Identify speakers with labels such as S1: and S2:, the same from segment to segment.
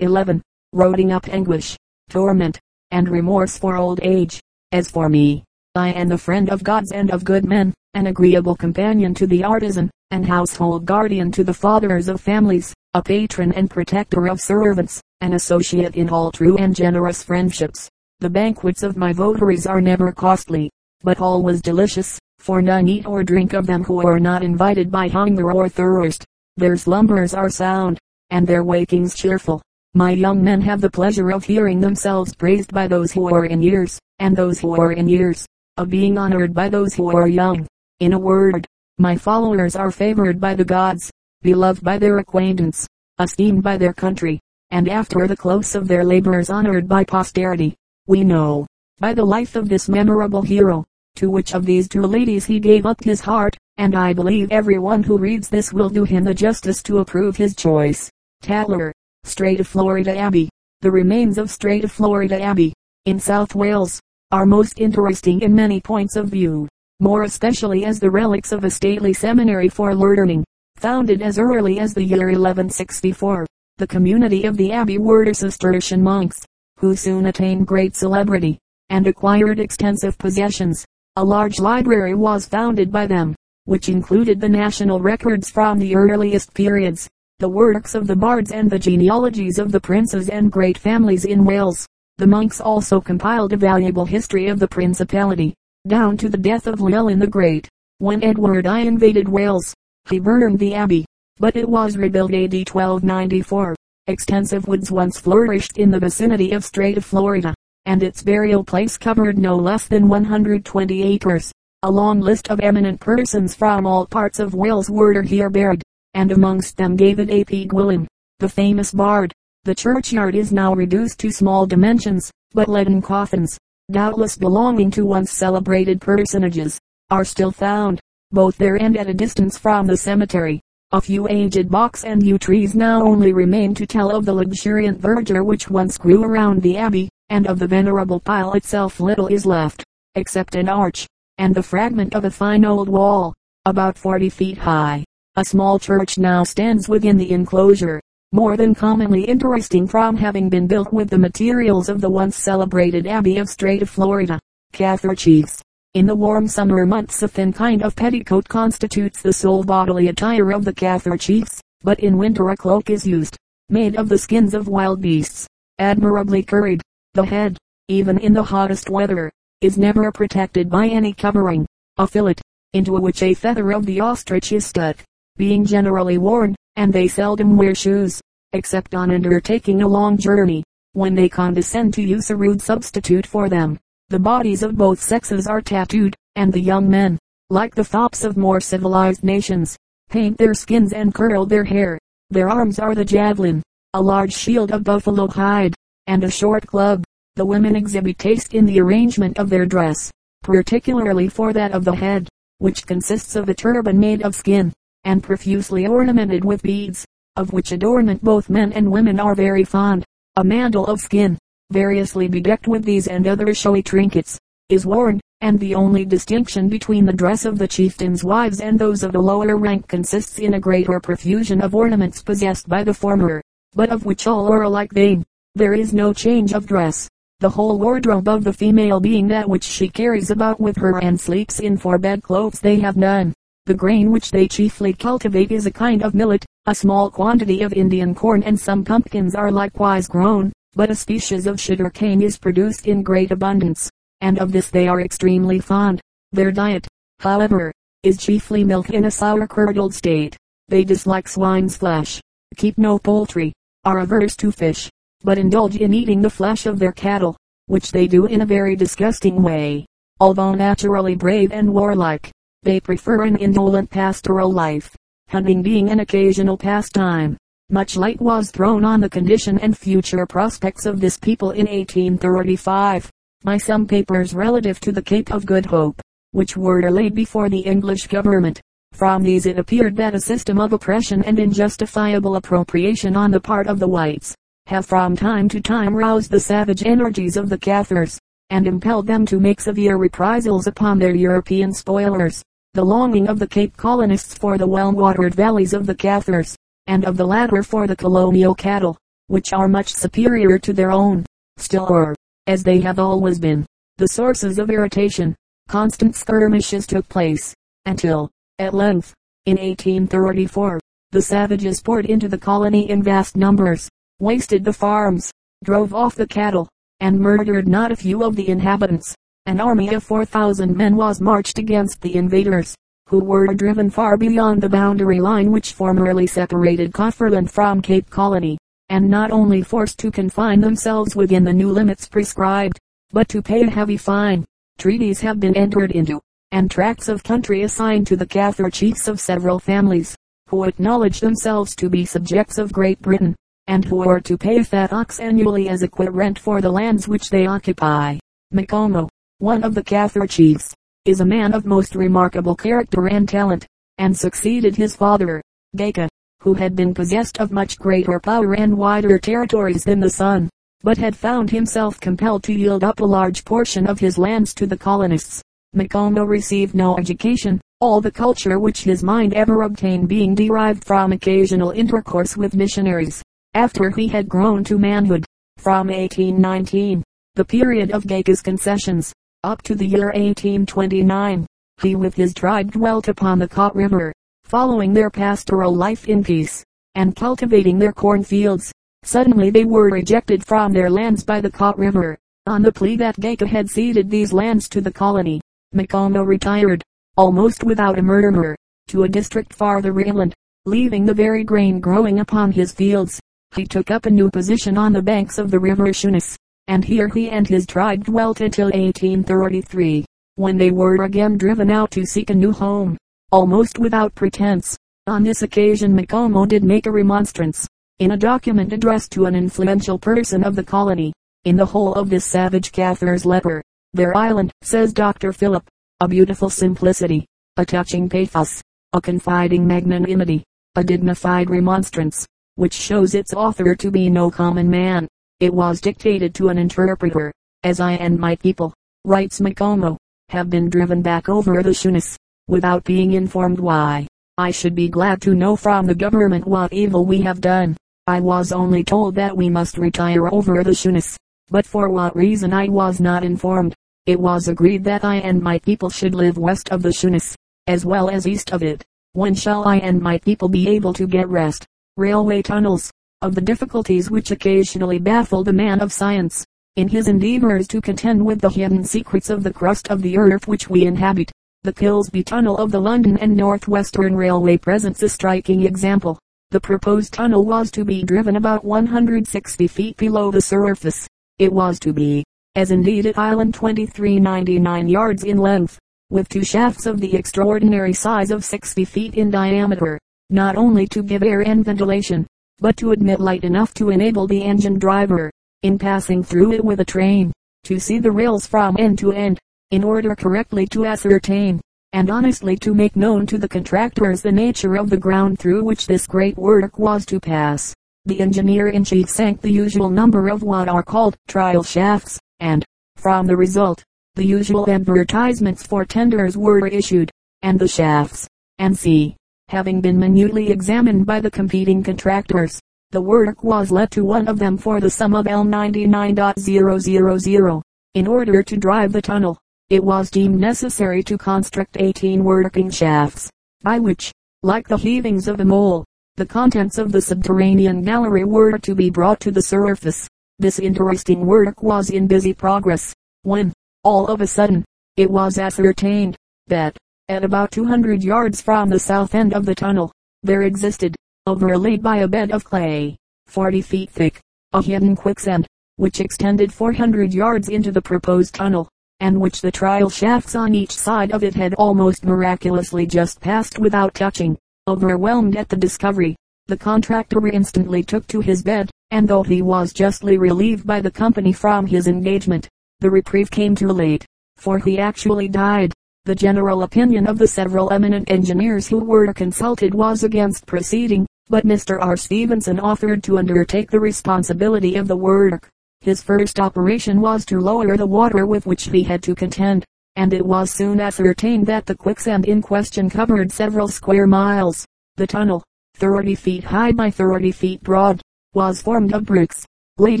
S1: 11. Roading up anguish, torment, and remorse for old age. As for me, I am the friend of gods and of good men, an agreeable companion to the artisan, and household guardian to the fathers of families, a patron and protector of servants, an associate in all true and generous friendships. The banquets of my votaries are never costly, but always delicious, for none eat or drink of them who are not invited by hunger or thirst. Their slumbers are sound, and their wakings cheerful. My young men have the pleasure of hearing themselves praised by those who are in years, and those who are in years, of being honored by those who are young. In a word, my followers are favored by the gods, beloved by their acquaintance, esteemed by their country, and after the close of their labors honored by posterity. We know, by the life of this memorable hero, to which of these two ladies he gave up his heart, and I believe everyone who reads this will do him the justice to approve his choice. Taylor. Strata Florida Abbey. The remains of Strata Florida Abbey, in South Wales, are most interesting in many points of view, more especially as the relics of a stately seminary for learning, founded as early as the year 1164. The community of the abbey were Cistercian monks, who soon attained great celebrity, and acquired extensive possessions. A large library was founded by them, which included the national records from the earliest periods, the works of the bards and the genealogies of the princes and great families in Wales. The monks also compiled a valuable history of the principality, down to the death of Llewellyn the Great. When Edward I invaded Wales, he burned the abbey, but it was rebuilt AD 1294. Extensive woods once flourished in the vicinity of Strata Florida, and its burial place covered no less than 120 acres. A long list of eminent persons from all parts of Wales were here buried and amongst them David A. P. Gwilym, the famous bard. The churchyard is now reduced to small dimensions, but leaden coffins, doubtless belonging to once celebrated personages, are still found, both there and at a distance from the cemetery. A few aged box and yew trees now only remain to tell of the luxuriant verdure which once grew around the abbey, and of the venerable pile itself little is left, except an arch, and the fragment of a fine old wall, about 40 feet high. A small church now stands within the enclosure, more than commonly interesting from having been built with the materials of the once celebrated Abbey of Strata Florida. Kaffir chiefs. In the warm summer months a thin kind of petticoat constitutes the sole bodily attire of the Kaffir chiefs, but in winter a cloak is used, made of the skins of wild beasts, admirably curried. The head, even in the hottest weather, is never protected by any covering. A fillet, into which a feather of the ostrich is stuck, being generally worn, and they seldom wear shoes, except on undertaking a long journey, when they condescend to use a rude substitute for them. The bodies of both sexes are tattooed, and the young men, like the fops of more civilized nations, paint their skins and curl their hair. Their arms are the javelin, a large shield of buffalo hide, and a short club. The women exhibit taste in the arrangement of their dress, particularly for that of the head, which consists of a turban made of skin, and profusely ornamented with beads, of which adornment both men and women are very fond. A mantle of skin, variously bedecked with these and other showy trinkets, is worn, and the only distinction between the dress of the chieftain's wives and those of the lower rank consists in a greater profusion of ornaments possessed by the former, but of which all are alike vain. There is no change of dress, the whole wardrobe of the female being that which she carries about with her and sleeps in for bedclothes they have none. The grain which they chiefly cultivate is a kind of millet. A small quantity of Indian corn and some pumpkins are likewise grown, but a species of sugar cane is produced in great abundance, and of this they are extremely fond. Their diet, however, is chiefly milk in a sour curdled state. They dislike swine's flesh, keep no poultry, are averse to fish, but indulge in eating the flesh of their cattle, which they do in a very disgusting way. Although naturally brave and warlike, they prefer an indolent pastoral life, hunting being an occasional pastime. Much light was thrown on the condition and future prospects of this people in 1835, by some papers relative to the Cape of Good Hope, which were laid before the English government. From these it appeared that a system of oppression and injustifiable appropriation on the part of the whites, have from time to time roused the savage energies of the Kaffirs, and impelled them to make severe reprisals upon their European spoilers the longing of the Cape colonists for the well-watered valleys of the Kaffirs, and of the latter for the colonial cattle, which are much superior to their own, still are, as they have always been, the sources of irritation. Constant skirmishes took place, until, at length, in 1834, the savages poured into the colony in vast numbers, wasted the farms, drove off the cattle, and murdered not a few of the inhabitants. An army of 4,000 men was marched against the invaders, who were driven far beyond the boundary line which formerly separated Kaffirland from Cape Colony, and not only forced to confine themselves within the new limits prescribed, but to pay a heavy fine. Treaties have been entered into, and tracts of country assigned to the Kaffir chiefs of several families, who acknowledge themselves to be subjects of Great Britain, and who are to pay a fat ox annually as a quit rent for the lands which they occupy. Macomo, one of the Kaffir chiefs, is a man of most remarkable character and talent, and succeeded his father, Gaika, who had been possessed of much greater power and wider territories than the son, but had found himself compelled to yield up a large portion of his lands to the colonists. Macomo received no education, all the culture which his mind ever obtained being derived from occasional intercourse with missionaries. After he had grown to manhood, from 1819, the period of Gaika's concessions, up to the year 1829, he with his tribe dwelt upon the Kat River, following their pastoral life in peace, and cultivating their cornfields. Suddenly they were rejected from their lands by the Kat River, on the plea that Gaika had ceded these lands to the colony. Macomo retired, almost without a murmur, to a district farther inland, leaving the very grain growing upon his fields. He took up a new position on the banks of the river Shunas, and here he and his tribe dwelt until 1833, when they were again driven out to seek a new home, almost without pretense. On this occasion Macomo did make a remonstrance, in a document addressed to an influential person of the colony. In the whole of this savage Kaffir's leper, their island, says Dr. Philip, a beautiful simplicity, a touching pathos, a confiding magnanimity, a dignified remonstrance, which shows its author to be no common man it was dictated to an interpreter, as I and my people, writes Macomo, have been driven back over the Shunas, without being informed why. I should be glad to know from the government what evil we have done. I was only told that we must retire over the Shunas, but for what reason I was not informed. It was agreed that I and my people should live west of the Shunas, as well as east of it. When shall I and my people be able to get rest? Railway tunnels, of the difficulties which occasionally baffle the man of science, in his endeavors to contend with the hidden secrets of the crust of the earth which we inhabit. The Kilsby Tunnel of the London and North Western Railway presents a striking example. The proposed tunnel was to be driven about 160 feet below the surface. It was to be, as indeed it island 2399 yards in length, with two shafts of the extraordinary size of 60 feet in diameter, not only to give air and ventilation, but to admit light enough to enable the engine driver, in passing through it with a train, to see the rails from end to end, in order correctly to ascertain, and honestly to make known to the contractors the nature of the ground through which this great work was to pass. The engineer-in-chief sank the usual number of what are called trial shafts, and, from the result, the usual advertisements for tenders were issued, and the shafts, and see, having been minutely examined by the competing contractors. The work was let to one of them for the sum of L99.000. In order to drive the tunnel, it was deemed necessary to construct 18 working shafts, by which, like the heavings of a mole, the contents of the subterranean gallery were to be brought to the surface. This interesting work was in busy progress, when, all of a sudden, it was ascertained, that, at about 200 yards from the south end of the tunnel, there existed, overlaid by a bed of clay, 40 feet thick, a hidden quicksand, which extended 400 yards into the proposed tunnel, and which the trial shafts on each side of it had almost miraculously just passed without touching. Overwhelmed at the discovery, the contractor instantly took to his bed, and though he was justly relieved by the company from his engagement, the reprieve came too late, for he actually died. The general opinion of the several eminent engineers who were consulted was against proceeding, but Mr. R. Stephenson offered to undertake the responsibility of the work. His first operation was to lower the water with which he had to contend, and it was soon ascertained that the quicksand in question covered several square miles. The tunnel, 30 feet high by 30 feet broad, was formed of bricks, laid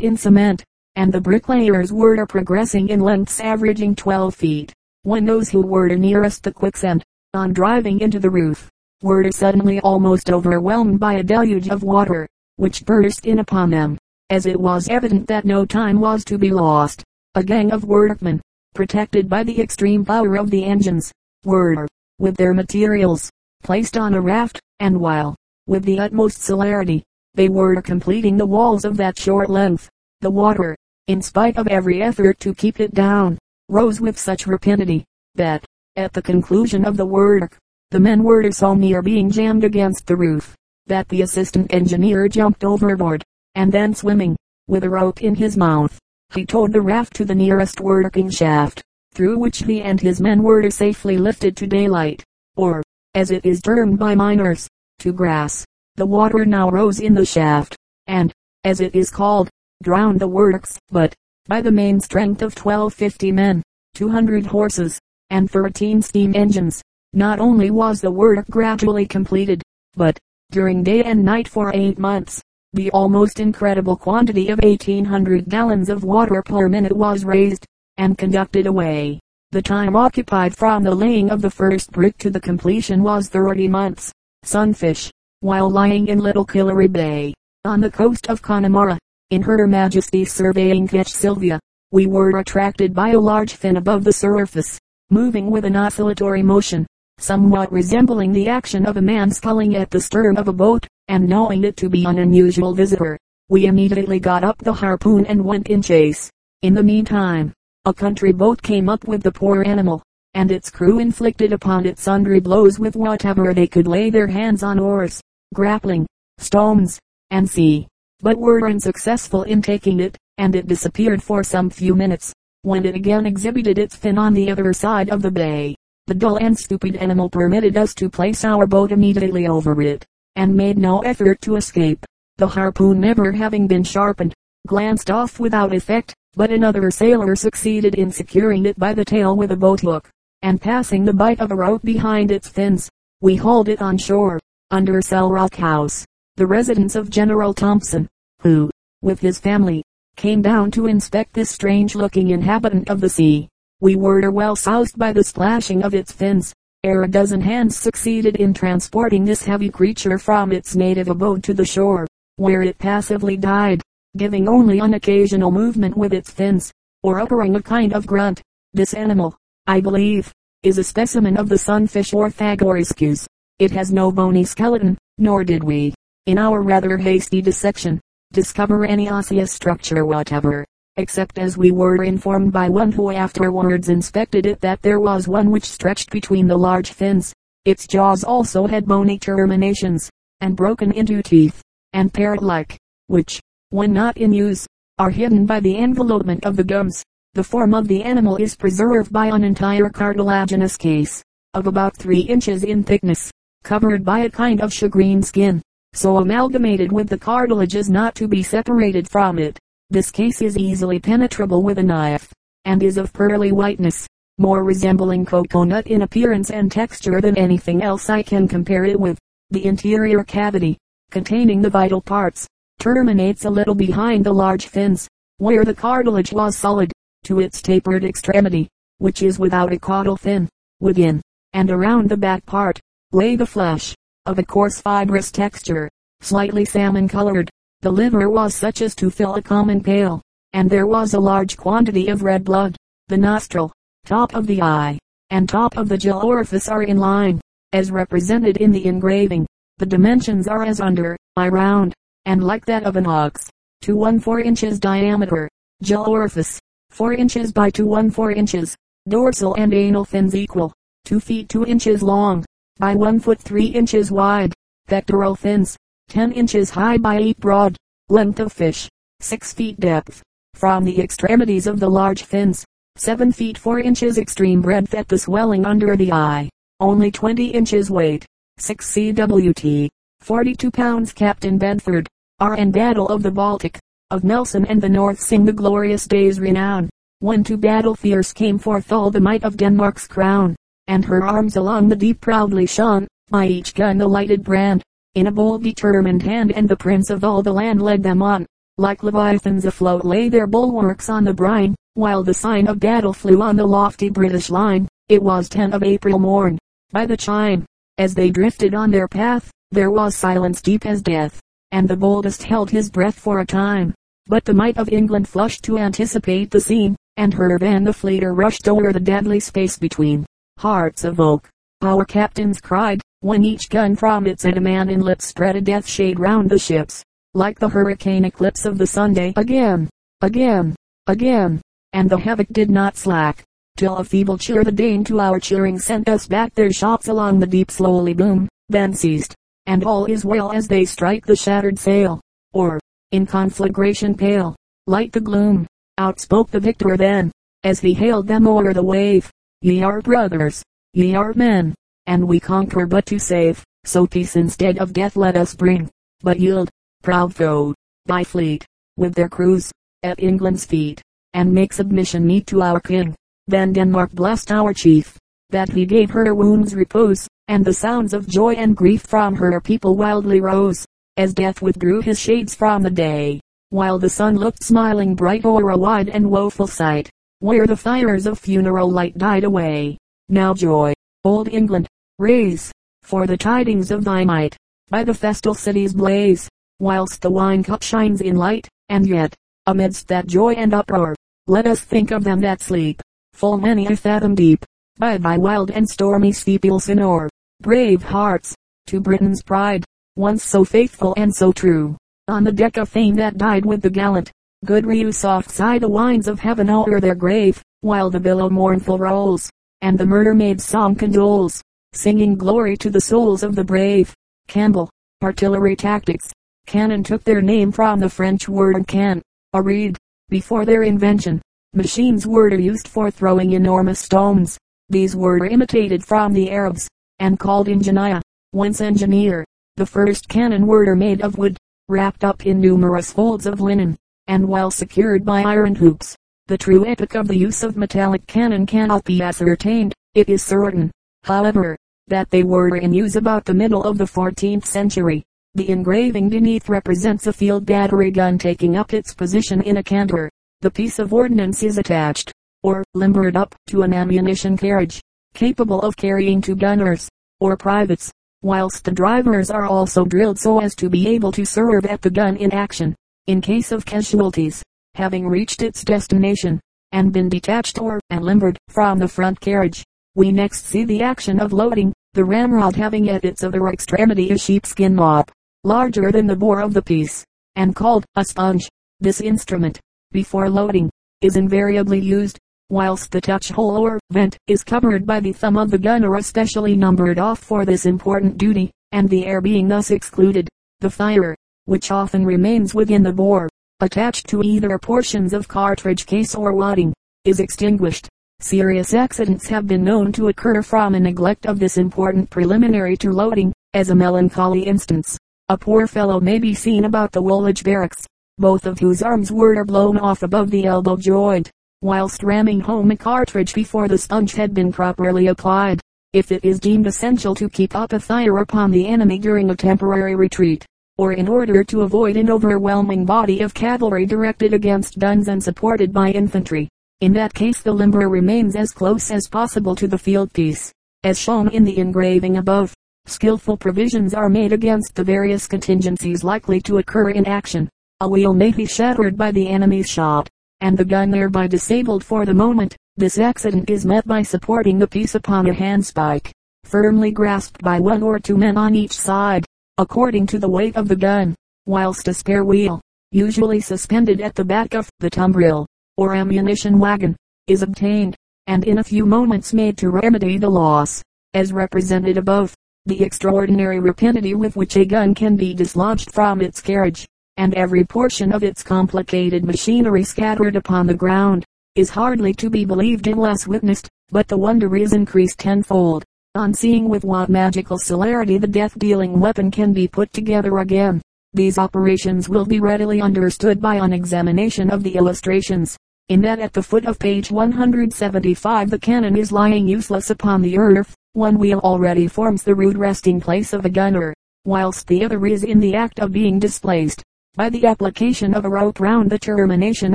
S1: in cement, and the bricklayers were progressing in lengths averaging 12 feet, when those who were nearest the quicksand, on driving into the roof, were suddenly almost overwhelmed by a deluge of water, which burst in upon them, as it was evident that no time was to be lost. A gang of workmen, protected by the extreme power of the engines, were, with their materials, placed on a raft, and while, with the utmost celerity, they were completing the walls of that short length, the water, in spite of every effort to keep it down, rose with such rapidity, that, at the conclusion of the work, the men were so near being jammed against the roof, that the assistant engineer jumped overboard, and then swimming, with a rope in his mouth, he towed the raft to the nearest working shaft, through which he and his men were safely lifted to daylight, or, as it is termed by miners, to grass. The water now rose in the shaft, and, as it is called, drowned the works, but, by the main strength of 1250 men, 200 horses, and 13 steam engines, not only was the work gradually completed, but, during day and night for eight months, the almost incredible quantity of 1800 gallons of water per minute was raised, and conducted away. The time occupied from the laying of the first brick to the completion was 30 months. Sunfish, while lying in Little Killary Bay, on the coast of Connemara, in Her Majesty's surveying ketch Sylvia, we were attracted by a large fin above the surface, moving with an oscillatory motion, somewhat resembling the action of a man sculling at the stern of a boat, and knowing it to be an unusual visitor, we immediately got up the harpoon and went in chase. In the meantime, a country boat came up with the poor animal, and its crew inflicted upon it sundry blows with whatever they could lay their hands on oars, grappling, stones, and sea, but were unsuccessful in taking it, and it disappeared for some few minutes, when it again exhibited its fin on the other side of the bay. The dull and stupid animal permitted us to place our boat immediately over it, and made no effort to escape. The harpoon never having been sharpened, glanced off without effect, but another sailor succeeded in securing it by the tail with a boat hook, and passing the bight of a rope behind its fins, we hauled it on shore, under Rock House, the residence of General Thompson, who, with his family, came down to inspect this strange looking inhabitant of the sea. We were well soused by the splashing of its fins. Ere a dozen hands succeeded in transporting this heavy creature from its native abode to the shore, where it passively died, giving only an occasional movement with its fins, or uttering a kind of grunt. This animal, I believe, is a specimen of the sunfish Orthagoriscus. It has no bony skeleton, nor did we, in our rather hasty dissection, discover any osseous structure whatever except as we were informed by one who afterwards inspected it that there was one which stretched between the large fins. Its jaws also had bony terminations, and broken into teeth, and parrot-like, which, when not in use, are hidden by the envelopment of the gums. The form of the animal is preserved by an entire cartilaginous case, of about three inches in thickness, covered by a kind of shagreen skin, so amalgamated with the cartilage as not to be separated from it. This case is easily penetrable with a knife, and is of pearly whiteness, more resembling cocoanut in appearance and texture than anything else I can compare it with. The interior cavity, containing the vital parts, terminates a little behind the large fins, where the cartilage was solid, to its tapered extremity, which is without a caudal fin. Within, and around the back part, lay the flesh, of a coarse fibrous texture, slightly salmon colored, the liver was such as to fill a common pail, and there was a large quantity of red blood. The nostril, top of the eye, and top of the gill orifice are in line, as represented in the engraving. The dimensions are as under, eye round, and like that of an ox, 2 1 4 inches diameter. Gill orifice, 4 inches by 2 1 4 inches. Dorsal and anal fins equal, 2 feet 2 inches long, by 1 foot 3 inches wide. Pectoral fins, 10 inches high by 8 broad. Length of fish, 6 feet depth. From the extremities of the large fins, 7 feet 4 inches extreme breadth at the swelling under the eye. Only 20 inches weight. 6 cwt. 42 pounds Captain Bedford, R. and Battle of the Baltic, of Nelson and the North sing the glorious day's renown. When to battle fierce came forth all the might of Denmark's crown, and her arms along the deep proudly shone, by each gun the lighted brand, in a bold determined hand and the prince of all the land led them on. Like leviathans afloat lay their bulwarks on the brine, while the sign of battle flew on the lofty British line. It was 10 of April morn. By the chime, as they drifted on their path, there was silence deep as death, and the boldest held his breath for a time. But the might of England flushed to anticipate the scene, and her van the fleeter rushed over the deadly space between. Hearts of oak, our captains cried, when each gun from its adamant lips spread a death shade round the ships, like the hurricane eclipse of the Sunday. Again, again, again, and the havoc did not slack, till a feeble cheer the Dane to our cheering sent us back their shots along the deep slowly boom, then ceased, and all is well as they strike the shattered sail, or, in conflagration pale, light the gloom. Outspoke the victor then, as he hailed them o'er the wave. Ye are brothers, ye are men, and we conquer but to save. So peace instead of death let us bring. But yield, proud foe, thy fleet, with their crews, at England's feet, and make submission meet to our king. Then Denmark blessed our chief, that he gave her wounds repose, and the sounds of joy and grief from her people wildly rose, as death withdrew his shades from the day while the sun looked smiling bright o'er a wide and woeful sight, where the fires of funeral light died away. Now joy, old England, raise, for the tidings of thy might, by the festal city's blaze, whilst the wine cup shines in light, and yet, amidst that joy and uproar, let us think of them that sleep, full many a fathom deep, by thy wild and stormy steep Elsinore Brave hearts, to Britain's pride, once so faithful and so true, on the deck of fame that died with the gallant. Good Riou soft sigh the winds of heaven o'er their grave, while the billow mournful rolls, and the murder maid's song condoles, singing glory to the souls of the brave. Campbell, Artillery Tactics. Cannon took their name from the French word can, a reed. Before their invention, machines were used for throwing enormous stones. These were imitated from the Arabs, and called ingenia, once engineer. The first cannon were made of wood, wrapped up in numerous folds of linen, and well secured by iron hoops. The true epoch of the use of metallic cannon cannot be ascertained. It is certain, however, that they were in use about the middle of the 14th century. The engraving beneath represents a field battery gun taking up its position in a canter. The piece of ordnance is attached, or limbered up, to an ammunition carriage, capable of carrying two gunners, or privates whilst the drivers are also drilled so as to be able to serve at the gun in action, in case of casualties, having reached its destination, and been detached or and limbered from the front carriage. We next see the action of loading, the ramrod having at its other extremity a sheepskin mop, larger than the bore of the piece, and called a sponge. This instrument, before loading, is invariably used whilst the touch hole or vent is covered by the thumb of the gunner especially numbered off for this important duty, and the air being thus excluded, the fire, which often remains within the bore, attached to either portions of cartridge case or wadding, is extinguished. Serious accidents have been known to occur from a neglect of this important preliminary to loading, as a melancholy instance. A poor fellow may be seen about the Woolwich barracks, both of whose arms were blown off above the elbow joint, whilst ramming home a cartridge before the sponge had been properly applied. If it is deemed essential to keep up a fire upon the enemy during a temporary retreat, or in order to avoid an overwhelming body of cavalry directed against guns and supported by infantry, in that case the limber remains as close as possible to the field piece, as shown in the engraving above. Skillful provisions are made against the various contingencies likely to occur in action. A wheel may be shattered by the enemy's shot and the gun thereby disabled for the moment. This accident is met by supporting the piece upon a handspike, firmly grasped by one or two men on each side, according to the weight of the gun, whilst a spare wheel, usually suspended at the back of the tumbril, or ammunition wagon, is obtained, and in a few moments made to remedy the loss, as represented above. The extraordinary rapidity with which a gun can be dislodged from its carriage, and every portion of its complicated machinery scattered upon the ground, is hardly to be believed unless witnessed, but the wonder is increased tenfold, on seeing with what magical celerity the death-dealing weapon can be put together again. These operations will be readily understood by an examination of the illustrations. In that at the foot of page 175 the cannon is lying useless upon the earth, one wheel already forms the rude resting place of a gunner. whilst the other is in the act of being displaced, by the application of a rope round the termination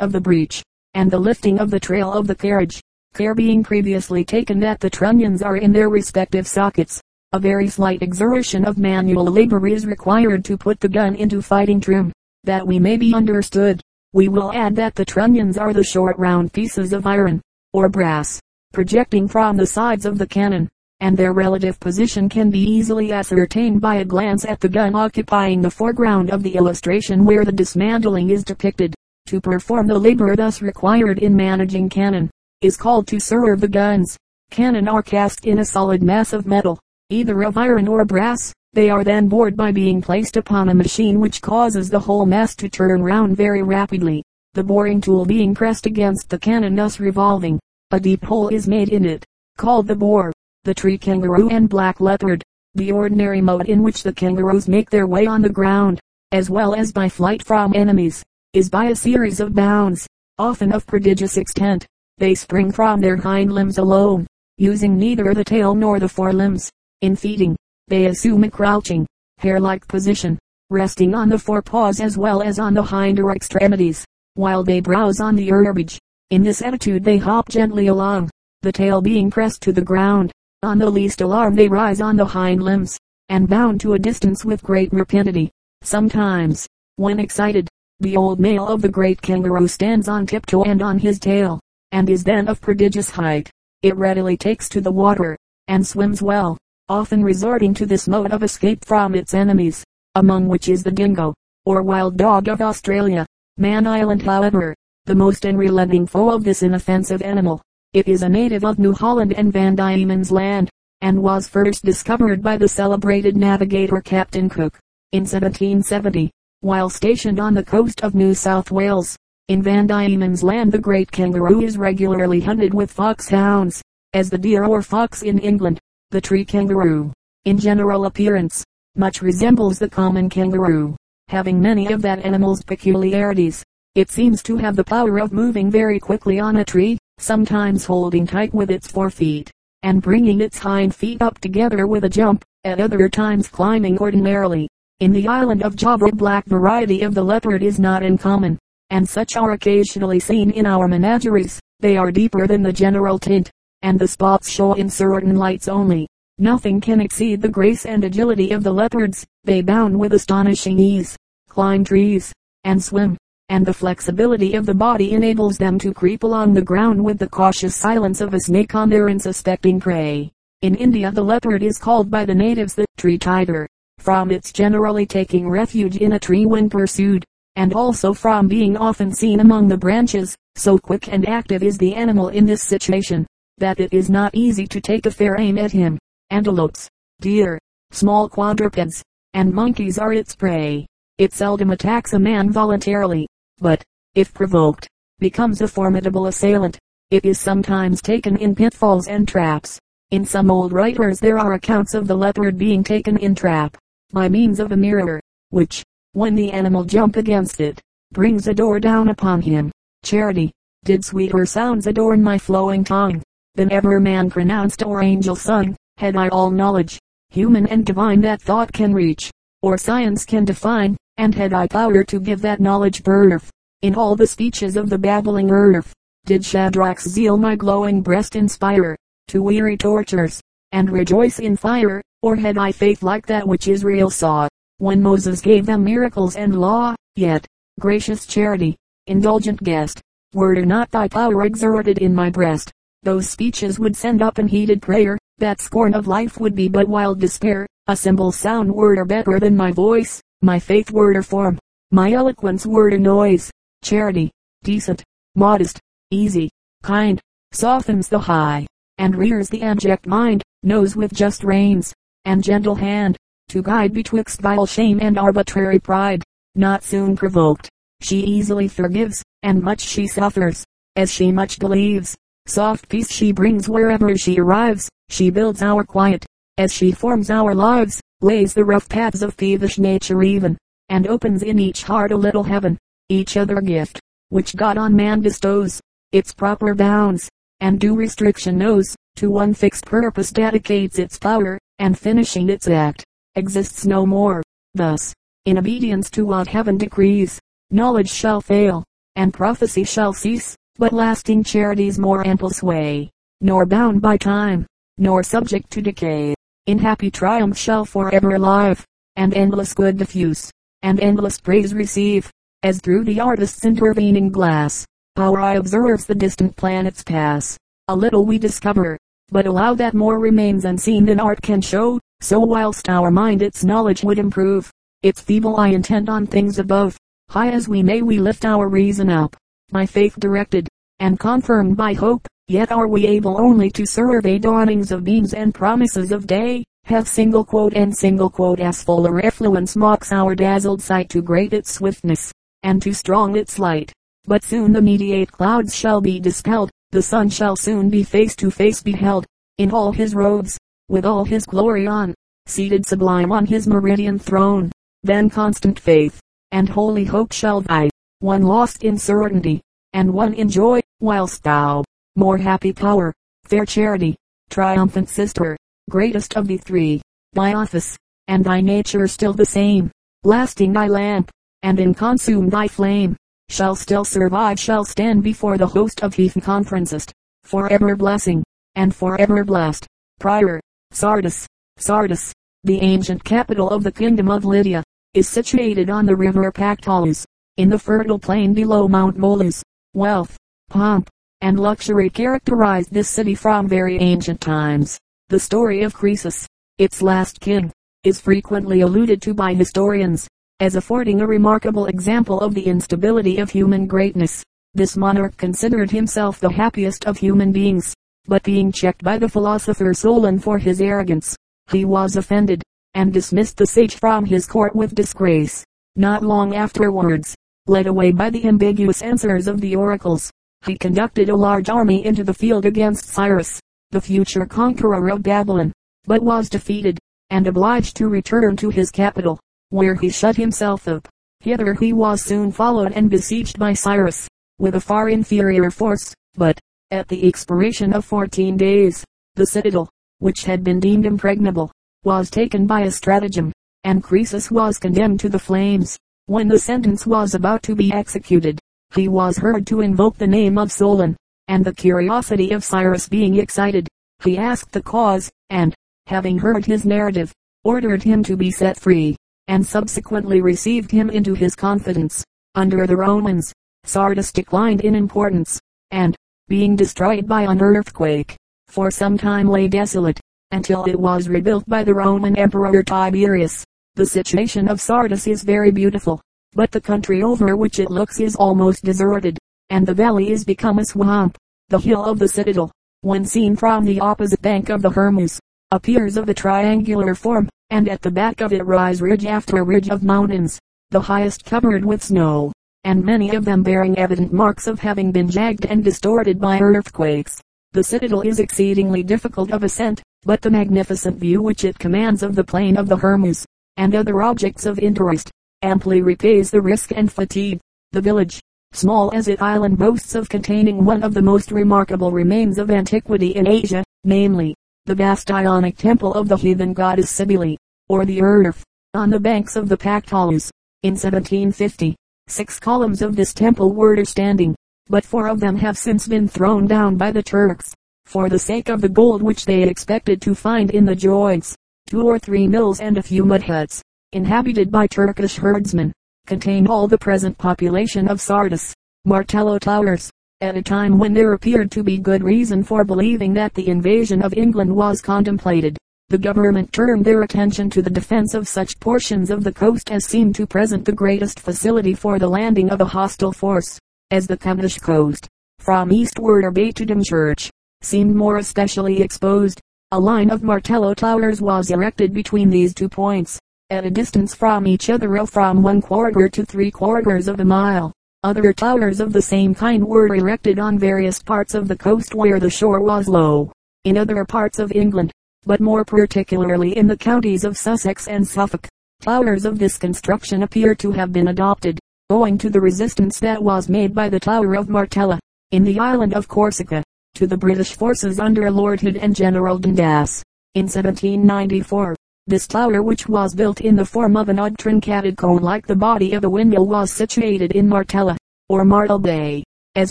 S1: of the breech, and the lifting of the trail of the carriage, care being previously taken that the trunnions are in their respective sockets. A very slight exertion of manual labor is required to put the gun into fighting trim, that we may be understood. We will add that the trunnions are the short round pieces of iron, or brass, projecting from the sides of the cannon, and their relative position can be easily ascertained by a glance at the gun occupying the foreground of the illustration where the dismantling is depicted. To perform the labor thus required in managing cannon, is called to serve the guns. Cannon are cast in a solid mass of metal, either of iron or brass. They are then bored by being placed upon a machine which causes the whole mass to turn round very rapidly. The boring tool being pressed against the cannon thus revolving, a deep hole is made in it, called the bore. The tree kangaroo and black leopard, the ordinary mode in which the kangaroos make their way on the ground, as well as by flight from enemies, is by a series of bounds, often of prodigious extent. They spring from their hind limbs alone, using neither the tail nor the forelimbs. In feeding, they assume a crouching, hare-like position, resting on the forepaws as well as on the hinder extremities, while they browse on the herbage. In this attitude they hop gently along, the tail being pressed to the ground. On the least alarm they rise on the hind limbs, and bound to a distance with great rapidity. Sometimes, when excited, the old male of the great kangaroo stands on tiptoe and on his tail, and is then of prodigious height. It readily takes to the water, and swims well often resorting to this mode of escape from its enemies, among which is the dingo, or wild dog of Australia. Man Island however, the most unrelenting foe of this inoffensive animal. It is a native of New Holland and Van Diemen's Land, and was first discovered by the celebrated navigator Captain Cook, in 1770, while stationed on the coast of New South Wales. In Van Diemen's Land the great kangaroo is regularly hunted with foxhounds, as the deer or fox in England. The tree kangaroo, in general appearance, much resembles the common kangaroo, having many of that animal's peculiarities. It seems to have the power of moving very quickly on a tree, sometimes holding tight with its forefeet, and bringing its hind feet up together with a jump, at other times climbing ordinarily. In the island of Java a black variety of the leopard is not uncommon, and such are occasionally seen in our menageries. They are deeper than the general tint, and the spots show in certain lights only. Nothing can exceed the grace and agility of the leopards. They bound with astonishing ease, climb trees, and swim, and the flexibility of the body enables them to creep along the ground with the cautious silence of a snake on their unsuspecting prey. In India the leopard is called by the natives the tree tiger, from its generally taking refuge in a tree when pursued, and also from being often seen among the branches, so quick and active is the animal in this situation that it is not easy to take a fair aim at him. Antelopes, deer, small quadrupeds, and monkeys are its prey. It seldom attacks a man voluntarily, but, if provoked, becomes a formidable assailant. It is sometimes taken in pitfalls and traps. In some old writers there are accounts of the leopard being taken in trap, by means of a mirror, which, when the animal jump against it, brings a door down upon him. Charity, did sweeter sounds adorn my flowing tongue, than ever man pronounced or angel sung, had I all knowledge, human and divine that thought can reach, or science can define, and had I power to give that knowledge birth, in all the speeches of the babbling earth, did Shadrach's zeal my glowing breast inspire, to weary tortures, and rejoice in fire, or had I faith like that which Israel saw, when Moses gave them miracles and law, yet, gracious charity, indulgent guest, were not thy power exerted in my breast, those speeches would send up unheeded prayer, that scorn of life would be but wild despair, a simple sound word are better than my voice, my faith word or form, my eloquence word or noise, charity, decent, modest, easy, kind, softens the high, and rears the abject mind, knows with just reins, and gentle hand, to guide betwixt vile shame and arbitrary pride, not soon provoked, she easily forgives, and much she suffers, as she much believes, Soft peace she brings wherever she arrives. She builds our quiet, as she forms our lives, lays the rough paths of peevish nature even, and opens in each heart a little heaven. Each other gift, which God on man bestows, its proper bounds, and due restriction knows, to one fixed purpose dedicates its power, and finishing its act, exists no more. Thus, in obedience to what heaven decrees, knowledge shall fail, and prophecy shall cease, but lasting charity's more ample sway, nor bound by time, nor subject to decay, in happy triumph shall forever live, and endless good diffuse, and endless praise receive, as through the artist's intervening glass, our eye observes the distant planets pass. A little we discover, but allow that more remains unseen than art can show, so whilst our mind its knowledge would improve, its feeble eye intent on things above, high as we may we lift our reason up, by faith directed, and confirmed by hope, yet are we able only to survey dawnings of beams and promises of day, have single quote and single quote as fuller effluence mocks our dazzled sight to great its swiftness, and too strong its light. But soon the mediate clouds shall be dispelled, the sun shall soon be face to face beheld, in all his robes, with all his glory on, seated sublime on his meridian throne. Then constant faith, and holy hope shall vie, one lost in certainty, and one in joy, whilst thou, more happy power, fair charity, triumphant sister, greatest of the three, thy office, and thy nature still the same, lasting thy lamp, and inconsumed thy flame, shall still survive shall stand before the host of heathen conferences, forever blessing, and forever blessed. Prior, Sardis, Sardis, the ancient capital of the kingdom of Lydia, is situated on the river Pactolus, in the fertile plain below Mount Tmolus. Wealth, pomp, and luxury characterized this city from very ancient times. The story of Croesus, its last king, is frequently alluded to by historians, as affording a remarkable example of the instability of human greatness. This monarch considered himself the happiest of human beings, but being checked by the philosopher Solon for his arrogance, he was offended, and dismissed the sage from his court with disgrace. Not long afterwards, led away by the ambiguous answers of the oracles, he conducted a large army into the field against Cyrus, the future conqueror of Babylon, but was defeated, and obliged to return to his capital where he shut himself up. Hither he was soon followed and besieged by Cyrus, with a far inferior force, but, at the expiration of fourteen days, the citadel, which had been deemed impregnable, was taken by a stratagem, and Croesus was condemned to the flames. When the sentence was about to be executed, he was heard to invoke the name of Solon, and the curiosity of Cyrus being excited, he asked the cause, and, having heard his narrative, ordered him to be set free and subsequently received him into his confidence. Under the Romans, Sardis declined in importance, and, being destroyed by an earthquake, for some time lay desolate, until it was rebuilt by the Roman Emperor Tiberius. The situation of Sardis is very beautiful, but the country over which it looks is almost deserted, and the valley is become a swamp. The hill of the citadel, when seen from the opposite bank of the Hermus, appears of a triangular form, and at the back of it rise ridge after ridge of mountains, the highest covered with snow, and many of them bearing evident marks of having been jagged and distorted by earthquakes. The citadel is exceedingly difficult of ascent, but the magnificent view which it commands of the plain of the Hermus, and other objects of interest, amply repays the risk and fatigue. The village, small as it island boasts of containing one of the most remarkable remains of antiquity in Asia, namely, the vast Ionic temple of the heathen goddess Cybele, or the earth, on the banks of the Pactolus. In 1750, six columns of this temple were standing, but four of them have since been thrown down by the Turks, for the sake of the gold which they expected to find in the joints. Two or three mills and a few mud huts, inhabited by Turkish herdsmen, contain all the present population of Sardis. Martello Towers, at a time when there appeared to be good reason for believing that the invasion of England was contemplated. The government turned their attention to the defense of such portions of the coast as seemed to present the greatest facility for the landing of a hostile force, as the Kentish coast, from eastward or Bay to Dymchurch, seemed more especially exposed. A line of Martello towers was erected between these two points, at a distance from each other of from one quarter to three quarters of a mile. Other towers of the same kind were erected on various parts of the coast where the shore was low. In other parts of England, but more particularly in the counties of Sussex and Suffolk, towers of this construction appear to have been adopted, owing to the resistance that was made by the Tower of Martella, in the island of Corsica, to the British forces under Lord Hood and General Dundas. In 1794, This tower which was built in the form of an odd truncated cone like the body of a windmill was situated in Martella, or Martel Bay, as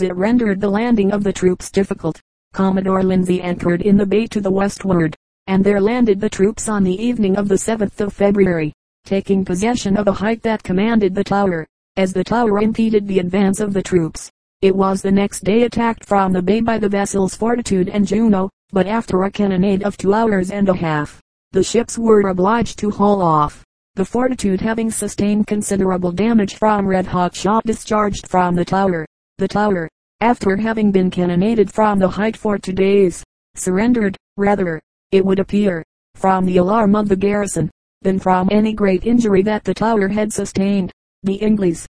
S1: it rendered the landing of the troops difficult. Commodore Linzee anchored in the bay to the westward, and there landed the troops on the evening of the 7th of February, taking possession of a height that commanded the tower. As the tower impeded the advance of the troops, it was the next day attacked from the bay by the vessels Fortitude and Juno, but after a cannonade of two hours and a half, the ships were obliged to haul off. The Fortitude having sustained considerable damage from red-hot shot discharged from the tower. The tower, after having been cannonaded from the height for two days, surrendered, rather, it would appear, from the alarm of the garrison, than from any great injury that the tower had sustained. The Ingles,